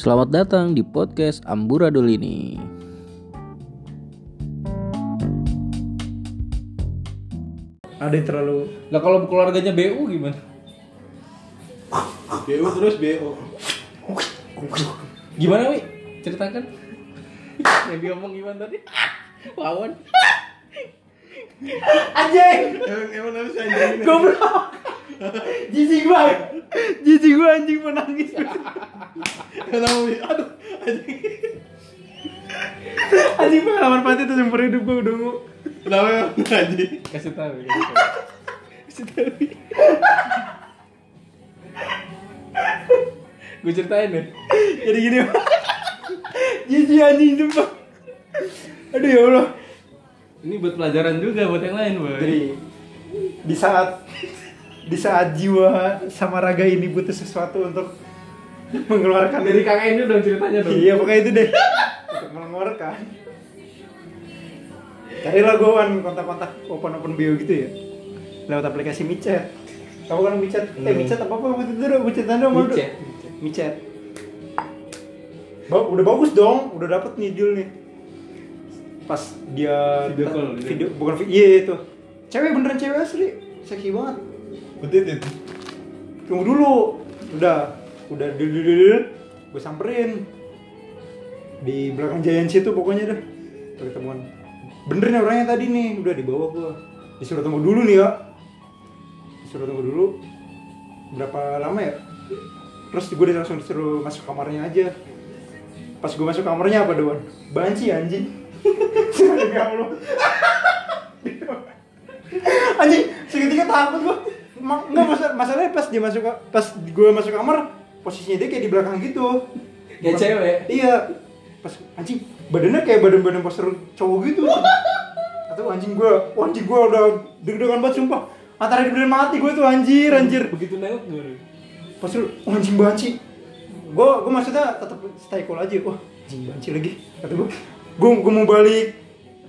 Selamat datang di podcast Amburadul ini. ada yang terlalu Lah kalau keluarganya BU gimana? BO terus BO. Gimana wi? Ceritakan. Yang ngomong gimana tadi? Wawan. anjing Emang emang harus anjing. goblok jijik gua jijik gua anjing menangis Kenapa? Aduh, anjing. anjing pengalaman pasti itu seumur hidup gua udah ngu Kenapa emang anjing? Kasih tahu. Kasih tahu. Gue ceritain deh. jadi gini jijik anjing sumpah aduh ya Allah Ini buat pelajaran juga buat yang lain, boy. jadi di saat di saat jiwa sama raga ini butuh sesuatu untuk mengeluarkan dari kakak ini dong ceritanya dong. Iya pokoknya itu deh. Untuk mengeluarkan. Carilah gue kan kontak-kontak open open bio gitu ya. Lewat aplikasi micet. Tahu kan micet? Eh micet apa apa waktu itu udah micet anda mau Micet. Micet. Ba Udah bagus dong, udah dapet nih deal nih Pas dia Video call, video video, bukan video, iya itu. Cewek beneran cewek asli, seksi banget Betit itu. Tunggu dulu. Udah, udah. Gue samperin. Di belakang Giant itu pokoknya. Tuh ketemuan. Bener nih orangnya tadi nih, udah dibawa gua. Disuruh tunggu dulu nih ya. Disuruh tunggu dulu. Berapa lama ya? Terus gue langsung disuruh masuk kamarnya aja. Pas gue masuk kamarnya apa doan? Banci anjing. Anjing seketika takut Ma- nggak masalah masalahnya pas dia masuk pas gue masuk kamar posisinya dia kayak di belakang gitu. Kayak cewek. iya. Pas anjing badannya kayak badan-badan poster cowok gitu. Atau anjing gue anjing gue udah deg-degan banget sumpah. Antara hidup dan mati gue tuh anjir anjir. Begitu nengok gimana? pas lu oh, anjing banci gue gue maksudnya tetap stay cool aja. Wah anjing banci lagi kata gue gue gue mau balik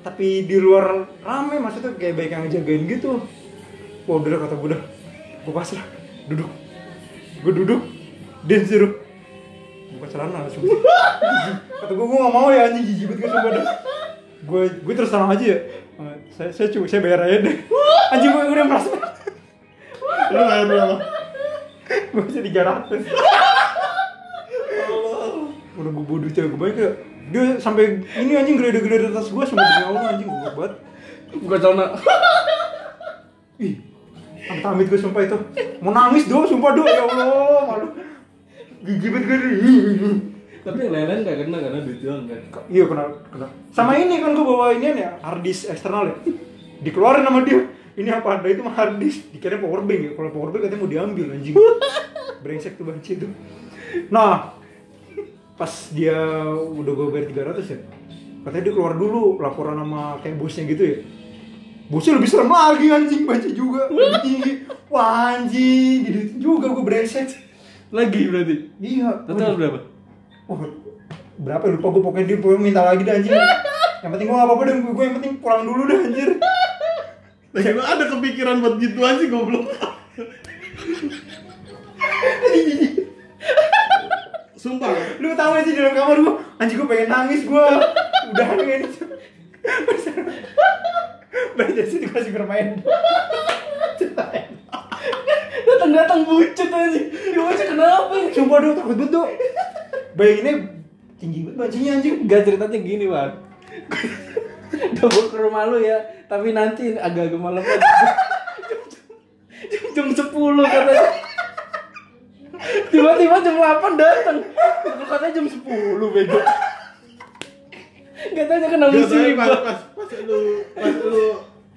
tapi di luar rame maksudnya kayak baik yang ngejagain gitu. Wah udah dah, kata gue udah gue pasrah duduk. Gue duduk. Dia suruh buka celana langsung kata gue gue gak mau ya anjing jijik banget gue sumpah. Dah gue gue terus terang aja ya. "Eh, saya saya cuma saya bayar aja deh. Anjing gue udah merasa. Lu bayar berapa? gue bisa tiga ratus. Udah gue bodoh cewek gue banyak ya dia sampai ini anjing gede-gede atas gue sampai demi Allah anjing gue banget. Buka celana. ih amit amit gue sumpah itu. Mau nangis doang sumpah doang ya Allah malu. Gigi gue Ih. Tapi yang lain-lain gak kena karena duit doang kan. iya kena kena. Sama ini kan gue bawa ini ya hard disk eksternal ya. Dikeluarin sama dia. Ini apa ada? Itu mah hard disk dikira power bank ya. Kalau power bank katanya mau diambil anjing. Brengsek tuh banci itu. Nah pas dia udah gue bayar 300 ya katanya dia keluar dulu laporan sama kayak bosnya gitu ya bosnya lebih serem lagi anjing banci juga lebih tinggi wah anjing gitu juga gue brengsek Lagi berarti. iya Total berapa? Wah, berapa lupa gue pokoknya dia pokoknya minta lagi dah anjing. yang penting gue gak apa-apa deh, gue yang penting pulang dulu dah anjir. Lah emang ada kepikiran buat gituan sih goblok. Sumpah. Lu tau gak sih di dalam kamar gue, anjing gue pengen nangis gue. Udah ini. Baca sih dikasih bermain. Datang-datang bucut aja. Ya bocah kenapa ya? Sumpah dong takut banget dong. Bayanginnya tinggi banget bancinya anjing. Gak ceritanya gini, Wan. Udah ke rumah lu ya, tapi nanti agak-agak malam jam, jam 10 katanya. Tiba-tiba jam 8 datang. Lu katanya jam 10 bego. Kena Gak tau musibah. pas pas lu pas lu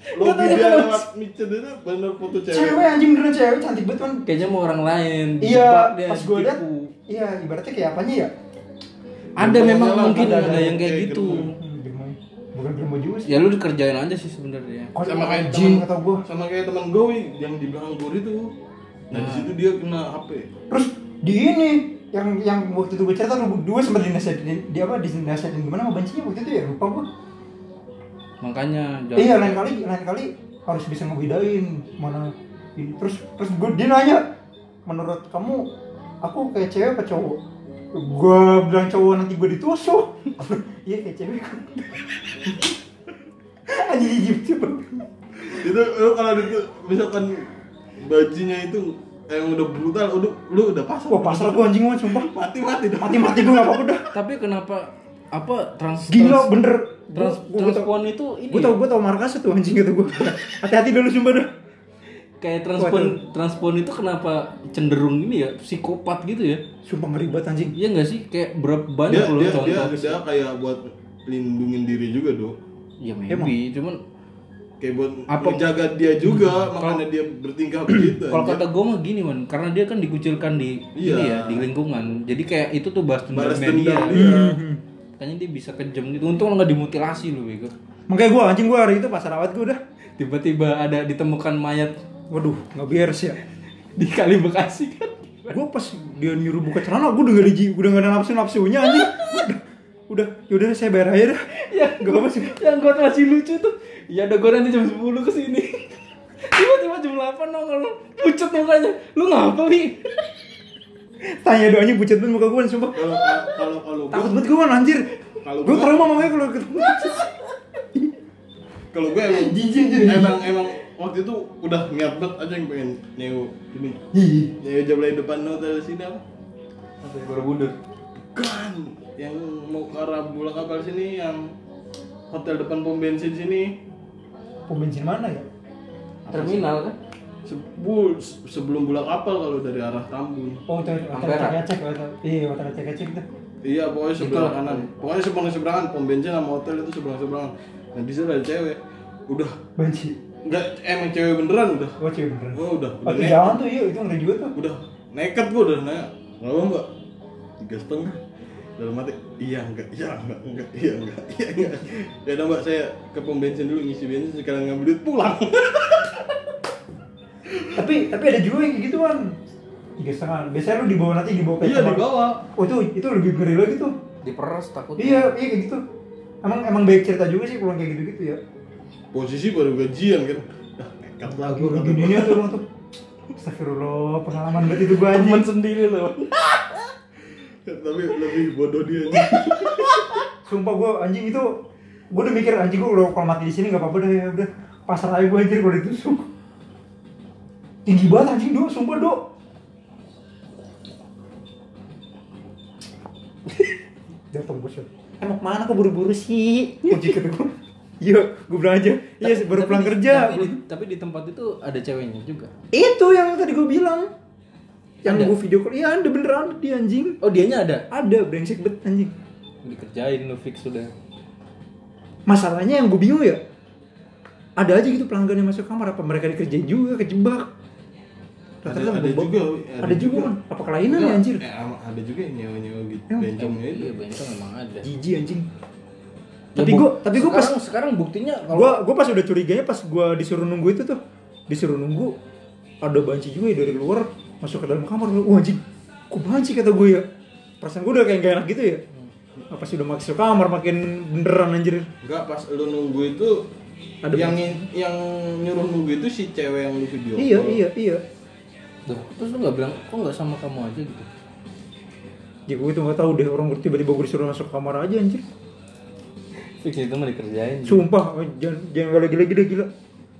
lobby Katanya dia lewat micet itu bener foto cewek. Cewek anjing beneran cewek cantik banget kan. Kayaknya mau orang lain. Iya, pas gue liat, iya ibaratnya kayak apanya ya? Ada memang mungkin ada, ada, yang kayak gitu. Hmm. Bukan germo juga sih. Ya lu dikerjain aja sih sebenarnya. Sama kayak temen kata gue. sama kayak teman gue yang di belakang gue itu nah di situ dia kena HP Terus di ini yang yang waktu itu gue cerita lu berdua sempat dinasihatin dia apa dinasihatin gimana sama bancinya waktu itu ya lupa gue. Makanya Iya lain kali lain kali harus bisa ngebedain mana ini. Terus terus gue dia nanya menurut kamu aku kayak cewek apa cowok? Gua bilang cowok nanti gua ditusuk. Iya kayak cewek. Jijik coba. itu lu kalau itu misalkan bajunya itu yang udah brutal udah lu udah pasang Wah pasrah gua anjing mah sumpah. mati mati dah Mati mati gua nggak apa-apa dah. Tapi kenapa apa trans Gila trans- bener. Trans, Gua- gua tau- transpon itu ini Gue ya? tau gue tau markasnya tuh anjing gitu gue. Hati-hati dulu sumpah dah. kayak transpon transpon itu kenapa cenderung ini ya psikopat gitu ya? Sumpah ngeri banget anjing. iya nggak sih? Kayak berapa dia banyak loh dia contoh dia dia kayak buat lindungin diri juga dong ya maybe. Cuman kayak buat Apa- menjaga dia juga makanya dia bertingkah begitu kalau kata gue mah gini man karena dia kan dikucilkan di Iya. ini ya di lingkungan. Jadi kayak itu tuh balas dendam balas media dendam dia kayaknya dia bisa kejam gitu untung lo nggak dimutilasi lo bego Makanya gue anjing gue hari itu pas rawat gue udah. tiba-tiba ada ditemukan mayat Waduh nggak beres ya. di kali bekasi kan Gue pas dia nyuruh buka celana gue udah gak di udah gak ada nafsu nafsunya anjing. Udah, udah yaudah saya bayar aja dah. ya Gak apa-apa sih. yang gue masih lucu tuh ya udah gue nanti jam 10 ke sini tiba-tiba jam 8 nongol pucet mukanya lu ngapa wi Tanya doanya bucet banget muka gue sumpah. kalau kalau kalau Takut gua banget gue anjir. Kalau Gue gua- trauma makanya kalau ketemu. kalau gue emang Jijik, jijik. emang emang waktu itu udah niat banget aja yang pengen nyewa ini nyewa jablay depan hotel sini apa Borobudur kan yang mau ke arah pulau kapal sini yang hotel depan pom bensin sini pom bensin mana ya? terminal kan Sebul, sebelum bulan kapal kalau dari arah Tambun Oh, itu hotel Ampera. cek cek Iya, hotel cek cek itu. Iya pokoknya sebelah kanan. Pokoknya seberang seberangan pom bensin sama hotel itu seberang seberangan. Nah di situ ada cewek. Udah Banci. nggak emang cewek beneran udah. Oh, cewek beneran. Oh udah. Oh, Udah, ne- jalan tuh, iya, itu ngeri juga tuh. udah nekat gua udah nanya. Berapa mbak? Tiga setengah. Dalam hati, iya enggak, iya enggak, enggak, iya enggak, iya enggak. Ya udah mbak saya ke pom bensin dulu ngisi bensin sekarang ngambil duit pulang. Tapi tapi ada juga yang kayak gitu kan. Tiga setengah. Biasanya lu dibawa nanti dibawa ke Iya di bawah. Oh itu itu lebih ngeri lagi tuh. diperas takut Iya, iya kayak gitu. Emang emang baik cerita juga sih pulang kayak gitu gitu ya. Posisi baru gajian kan. Nekat lah Lagi gini tuh orang tuh. Astagfirullah, pengalaman banget itu gua temen sendiri loh Tapi lebih bodoh dia aja. Sumpah gua anjing itu gua udah mikir anjing gua kalau mati di sini nggak apa-apa dah ya udah. Pasrah aja gua anjir kalau ditusuk. Tinggi banget anjing do, sumpah do. Datang bos. Mau ke mana kok buru-buru sih? Kunci kata gua. Iya, gua bilang aja. Iya, baru Tapi pulang di- kerja. tapi di, tapi di tempat itu ada ceweknya juga Itu yang tadi gua bilang. Yang Ada? gua video call, iya ada beneran dia anjing. oh dianya ada Ada brengsek bet anjing. dikerjain lu fix sudah Masalahnya yang gue bingung ya, ada aja gitu pelanggan yang masuk kamar apa mereka dikerjain juga kejebak. Ada- ada bobok. juga, Ada, ada juga. juga. kan? Apa kelainan ya anjir? Eh, ada juga yang nyewa-nyewa gitu. Emang? Bencongnya itu. iya bencong memang ada Jijik anjing. Ya, Tapi gua tapi gua pas sekarang sekarang buktinya kalau gua gua pas udah curiganya pas gua disuruh nunggu itu tuh. Disuruh nunggu ada banci juga ya dari luar masuk ke dalam kamar. Wah anjing. Kok banci kata gue ya? Perasaan gue udah kayak gak enak gitu ya. Apa sih udah masuk kamar makin beneran anjir. Enggak, pas lu nunggu itu Ada yang yang nyuruh nunggu itu si cewek yang lu video Iya, iya, iya. Tuh, terus lu nggak bilang kok nggak sama kamu aja gitu Ya gue tuh gak tahu deh orang tiba-tiba gue disuruh masuk kamar aja anjir. fix itu mah dikerjain Sumpah, oh, jangan jangan gak lagi lagi deh gila.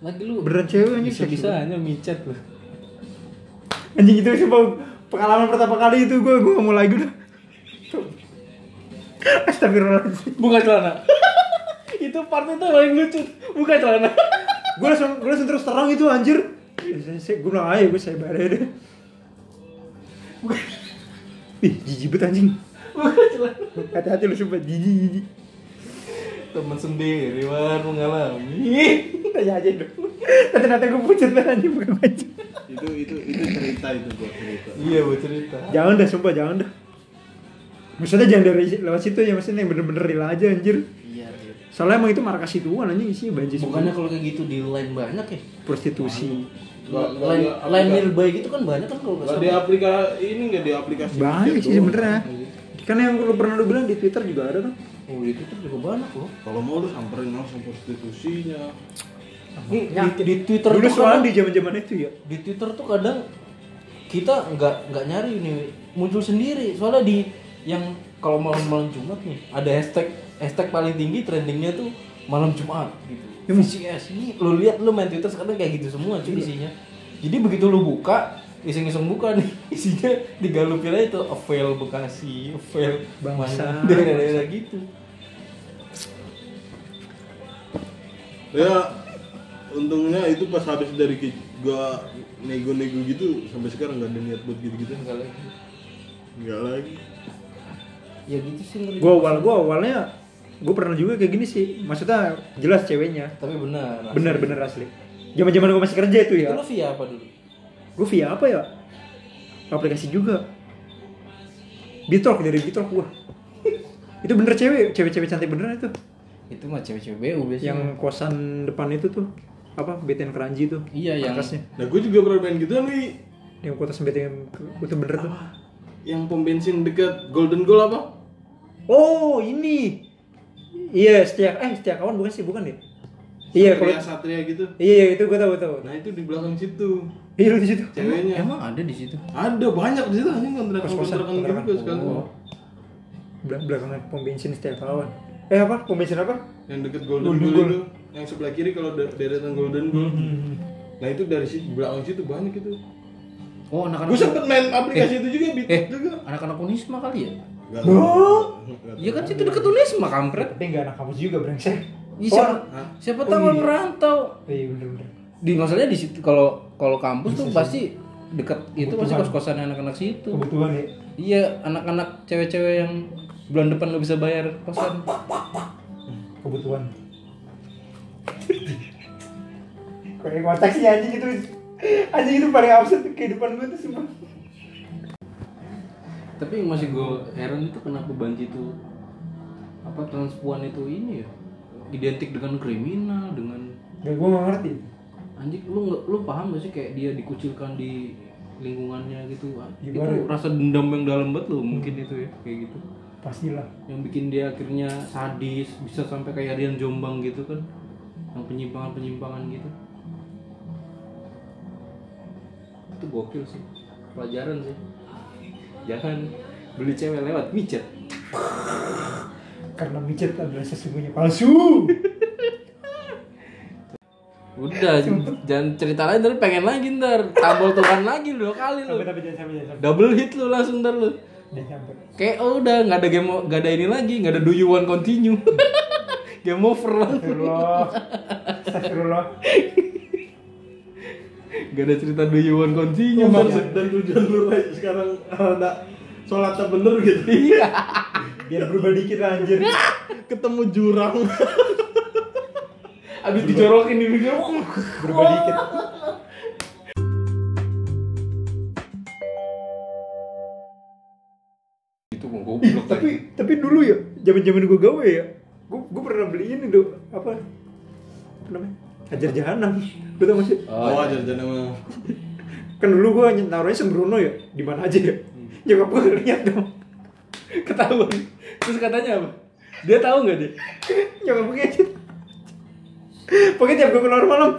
lagi lu Beneran cewek anjing bisa bisa hanya micet lu Anjing itu sumpah pengalaman pertama kali itu gue gue gak mau lagi udah. Astagfirullahaladzim. buka celana itu part itu paling lucu buka celana Gue langsung gue langsung terus terang itu anjir. Saya gue bilang ayo gue saya bayar deh. Ih, jijik banget anjing. Hati-hati lu sumpah jijik jijik. teman sendiri baru mengalami Tanya aja dong. Nanti nanti gue pucat banget anjing bukan anjing. Itu itu itu cerita itu gua cerita. iya buat cerita Jangan dah sumpah jangan dah. Maksudnya jangan dari lewat situ ya maksudnya yang bener-bener real aja anjir. Iya iya. Soalnya emang itu markas situan anjing isinya banjir bukannya kalau kayak gitu di line banyak ya prostitusi. Di- line nearby gitu kan banyak kan kalau nggak Nggak di aplikasi ini nggak di aplikasi Banyak sih sebenarnya. Kan yang lu pernah lu bilang di Twitter juga ada kan? oh itu tuh juga banyak loh Kalau mau lu samperin langsung prostitusinya. Di, Ya, di, di Twitter Dulu tuh soalnya di zaman-zaman itu ya. di Twitter tuh kadang kita nggak nggak nyari nih muncul sendiri soalnya di yang kalau malam-malam Jumat nih ada hashtag hashtag paling tinggi trendingnya tuh malam Jumat gitu. VCS ini lu lihat lu main Twitter sekarang kayak gitu semua cuy isinya. Jadi begitu lu buka iseng-iseng buka nih isinya digalupin aja tuh avail Bekasi, avail Bangsa. daerah-daerah gitu. ya untungnya itu pas habis dari gua nego-nego gitu sampai sekarang nggak ada niat buat gitu-gitu Enggak lagi. nggak lagi Ya gitu sih. Gue awal gue awalnya gue pernah juga kayak gini sih. Maksudnya jelas ceweknya. tapi benar. asli. Bener bener asli. Zaman zaman gue masih kerja itu Itu ya. lu via apa dulu? Gue via apa ya? Aplikasi juga. Bitalk dari Bitalk gue. itu bener cewek, cewek-cewek cantik beneran itu. Itu mah cewek-cewek BU biasanya. Yang kosan depan itu tuh apa BTN Keranji tuh. Iya, yang- Atasnya. nah gue juga pernah main gitu nih Yang kotas BTN itu bener tuh. yang pom bensin dekat Golden Goal apa Oh ini. Iya setia eh setia kawan bukan sih bukan deh. Iya kalau Satria Satria gitu iya iya, itu gue tahu tahu. nah itu di belakang situ Iya di situ. ceweknya Emang ada di situ? ada banyak di situ anjing kontrakan Kos-kosan, kontrakan gitu sekarang Oh. Bel- belakangan pom bensin setia kawan. Eh apa? Pom bensin apa? yang deket Golden, Goal. itu yang sebelah kiri kalau deretan Golden Goal nah itu dari situ belakang situ banyak itu Oh, anak-anak. gue sempet main aplikasi itu juga bit Eh, juga anak-anak Unisma kali ya? Oh. Nggak Iya kan situ deket Unisma kampret. Tapi enggak anak kampus juga brengsek. Iya, siapa, Hah? siapa Oh, tahu iya. yang merantau. Iya bener bener. Di masalahnya di situ kalau kalau kampus tuh pasti dekat itu pasti kos-kosan anak-anak situ. Kebutuhan ya. Iya, anak-anak cewek-cewek yang bulan depan lo bisa bayar kosan. Kebutuhan. Kayak ngotak sih anjing itu. Anjing itu paling absurd kehidupan gue tuh semua. Tapi yang masih gue heran itu kenapa banci itu apa transpuan itu ini ya? Identik dengan kriminal dengan Gak gue gak ngerti. anjing lu nggak lu paham gak sih kayak dia dikucilkan di lingkungannya gitu? Gimana? itu rasa dendam yang dalam banget lo mungkin itu ya kayak gitu. Pastilah. yang bikin dia akhirnya sadis bisa sampai kayak Rian Jombang gitu kan? Yang penyimpangan penyimpangan gitu. Itu gokil sih. Pelajaran sih jangan beli cewek lewat micet Karena micet adalah sesungguhnya palsu. udah jangan cerita lagi ntar pengen lagi ntar tabol Tuhan lagi dua kali lu Sampai tapi jangan sampai jangan sampai. double hit lu langsung ntar lu kayak oh udah nggak ada game nggak ada ini lagi nggak ada do you want continue game over lah Astagfirullah. Astagfirullah. Nggak ada cerita do you want continue Emang ntar. dan tujuan lu sekarang ada sholatnya bener gitu. Iya. Biar berubah dikit anjir. ketemu jurang. Abis dijorokin di video. Berubah dikit. itu mau goblok tapi tapi dulu ya zaman zaman gue gawe ya gue gue pernah beli ini do apa? Apa namanya hajar jahanam. Gue tau gak sih? Oh aja jangan sama kan dulu gue naruhnya sembrono ya di mana aja ya. Nyokap gue lihat dong. Ketahuan. Terus katanya apa? Dia tahu nggak dia? Nyokap gue ngecit pokoknya tiap gue keluar malam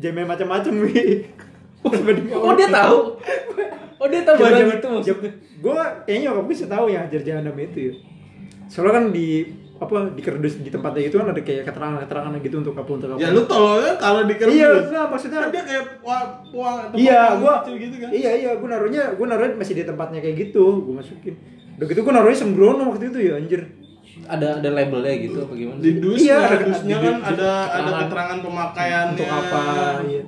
jamnya macam-macam wi. Oh dia tahu? Oh dia tahu banyak itu maksudnya? gue kayaknya nyokap gue sih tahu yang hajar jahanam itu ya. Soalnya kan di apa di kerdus di tempatnya itu kan ada kayak keterangan-keterangan gitu untuk apa untuk apa ya lu tolongnya kalau di kertas iya enggak maksudnya kan dia kayak wah Iya, gua gitu kan Iya, iya, gua naruhnya, gua naruhnya masih di tempatnya kayak gitu, gua masukin. Udah gitu gua naruhnya sembrono waktu itu ya, anjir. ada ada labelnya gitu apa gimana di dus Iya, ada dusnya kan di- ada ada keterangan. keterangan pemakaiannya Untuk apa? Iya.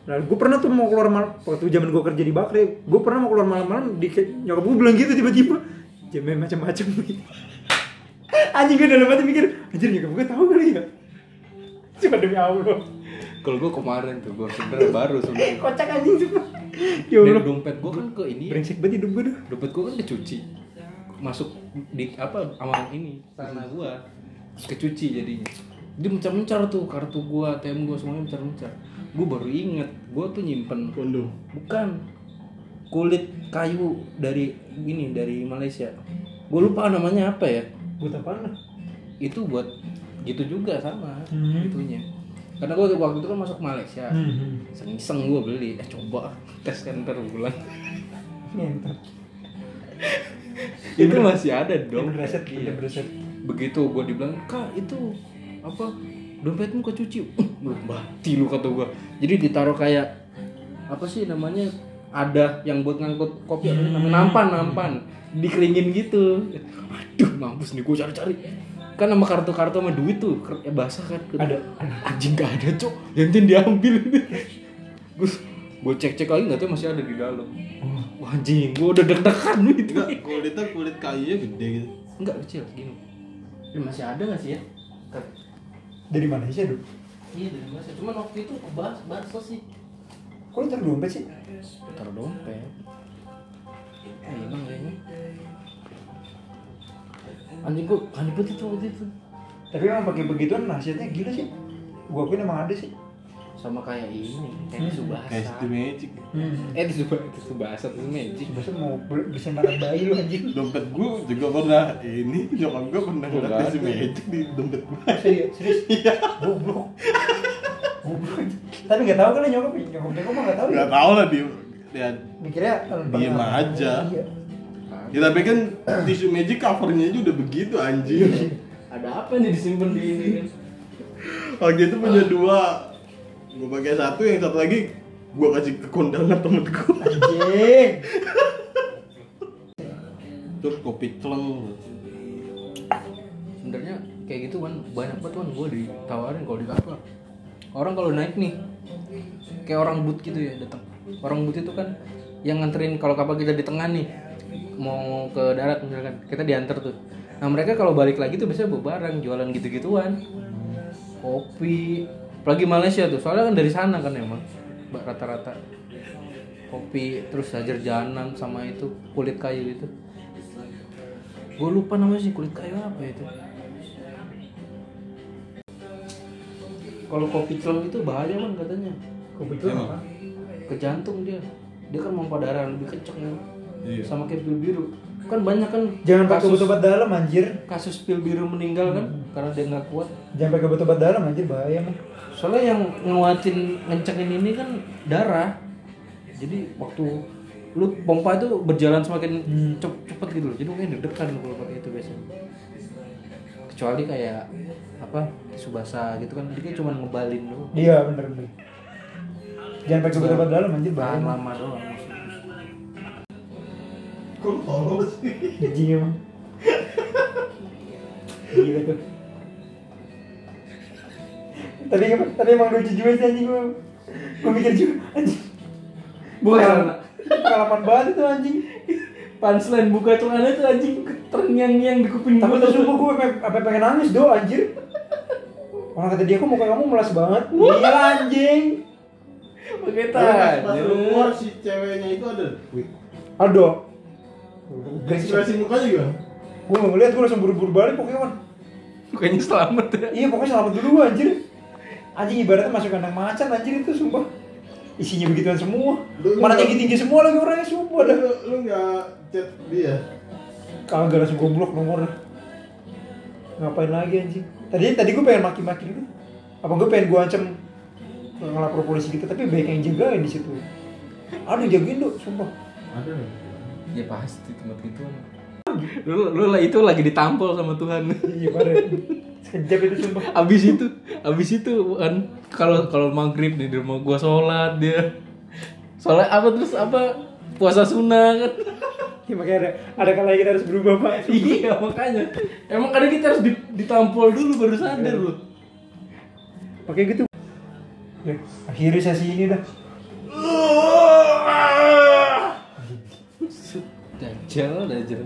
Nah, gua pernah tuh mau keluar malam waktu zaman gua kerja di Bakri, gua pernah mau keluar malam-malam di nyokap gua bilang gitu tiba-tiba. Jamnya macam-macam. Anjing gue dalam hati mikir, anjir nyokap gua tahu kali ya. Cuma demi Allah. kalau gue kemarin tuh gue sebenarnya baru sebenarnya. Kocak anjing cuma. Ya dari dompet gue kan ke ini Brengsek banget hidup gua tuh. dompet gue kan kecuci. Masuk di apa sama ini tanah gue kecuci jadinya. Dia mencar-mencar tuh kartu gue ATM gue semuanya mencar-mencar. Gue baru inget gue tuh nyimpen. Kondom bukan. Kulit kayu dari ini dari Malaysia. Gue lupa namanya apa ya Buat lah? itu buat gitu juga sama Hmm. itunya karena gue waktu itu kan masuk Malaysia Hmm. iseng-iseng gue beli eh coba tes kan ntar bulan itu masih ada dong Bener reset, Iya. bener reset. begitu gue dibilang kak itu apa dompetmu kecuci uh, belum mati lu kata gue jadi ditaruh kayak apa sih namanya ada yang buat ngangkut kopi apa namanya? Nampan nampan. Dikeringin gitu. Aduh mampus nih gue cari-cari. Kan sama kartu-kartu sama duit tuh ker- eh, basah kan. Ada. anjing gak ada cok. Yang diambil. Gue gue cek-cek lagi nggak tahu masih ada di dalam. Wah, anjing gue udah deg-degan gitu Enggak, kulitnya kulit kayunya gede gitu. enggak kecil gini. Ini masih ada nggak sih ya? Dari mana sih, Dok? Iya dari masa, cuman waktu itu bahas bahas sih Kok taruh dompet sih? taruh dompet. Eh, emang kayaknya. Anjing gua aneh banget itu waktu itu. Tapi emang pakai begituan nasihatnya gila sih. Gua akuin emang ada sih. Sama kayak ini, kayak di Subasa. Kayak City Magic. Hmm. Eh di Subasa, di Subasa itu magic. Masa mau bisa makan bayi lu anjing. Dompet gue juga pernah ini, nyokap gue pernah ngeliat ada. Magic di dompet gue. Serius, serius. Goblok. Goblok. Tapi enggak tahu kali nyokap, nyokap nyokap mah enggak tahu. ya. Gak tau lah dia. dia Mikirnya eh, Diem aja. Iya. ya tapi kan tisu magic covernya aja udah begitu anjir. Ada apa nih disimpan di ini kan? Waktu itu punya dua, gue pakai satu, yang satu lagi gue kasih ke kondangan temen gue. Anjing. Terus kopi celeng. Sebenarnya kayak gitu kan banyak banget kan gue ditawarin kalau di kapal. Orang kalau naik nih kayak orang but gitu ya datang. Orang but itu kan yang nganterin kalau kapal kita di tengah nih mau ke darat misalkan kita diantar tuh. Nah mereka kalau balik lagi tuh biasanya bawa barang jualan gitu-gituan. Kopi, apalagi Malaysia tuh soalnya kan dari sana kan emang rata-rata kopi terus hajar janam sama itu kulit kayu itu gue lupa namanya sih kulit kayu apa itu kalau kopi celeng itu bahaya kan katanya Kopi Emang? apa? ke jantung dia dia kan mau darah lebih kenceng kan Iya. sama kayak pil biru kan banyak kan Jangan pakai kasus, obat-obat dalam anjir. kasus pil biru meninggal kan karena dia nggak kuat Jangan pakai obat-obat dalam anjir bahaya mah. soalnya yang nguatin ngencengin ini kan darah jadi waktu lu pompa itu berjalan semakin Hmm. cep- cepet gitu loh jadi mungkin deg-degan kalau pakai itu biasanya kecuali kayak apa subasa gitu kan dia cuma ngebalin doang Iya bener bener. Jangan pakai obat-obat dalam anjir bahaya tahan mah. lama doang. Kok tolol sih? Emang. Gila tuh. Tapi tapi emang lucu juga sih anjing. Gua mikir juga anjing. bukan Pengalaman- Pengalaman banget itu anjing. Punchline buka celana tuh anjing terngiang-ngiang di kuping Tapi sumpah gue apa, pengen nangis do anjir. Orang kata dia kok muka kamu melas banget. Iya anjing. pakai Pas pas tanya lu keluar si ceweknya itu ada. Wih, Aldo. Ekspresi mukanya juga. Gue gak ngeliat, gue langsung buru-buru balik pokoknya man. bukannya selamat ya Iya pokoknya selamat dulu anjir. Anjing ibaratnya masuk kandang macan anjir itu sumpah. Isinya begituan semua. Lu- Mana lu- tinggi-tinggi semua lagi orangnya sumpah dah. Lu lu nggak chat dia? Kagak langsung gue blok nomornya. Ngapain lagi anjing? Tadi tadi gue pengen maki-maki dulu. Apa gue pengen gue ancam ngelapor polisi gitu, tapi baik yang jagain di situ. Aduh jagain dong, sumpah. Ada. ya pasti tempat gitu lu lu lah itu lagi ditampol sama Tuhan Iya parah. Sekejap itu sumpah. abis itu abis itu kan kalau kalau maghrib nih di rumah gua sholat dia sholat apa terus apa puasa sunnah kan Ya, makanya ada ada kalanya kita harus berubah pak. iya makanya emang kadang kita harus di- ditampol dulu baru sadar lu Oke gitu. Ya, akhiri sesi ini dah. dajjal dajjal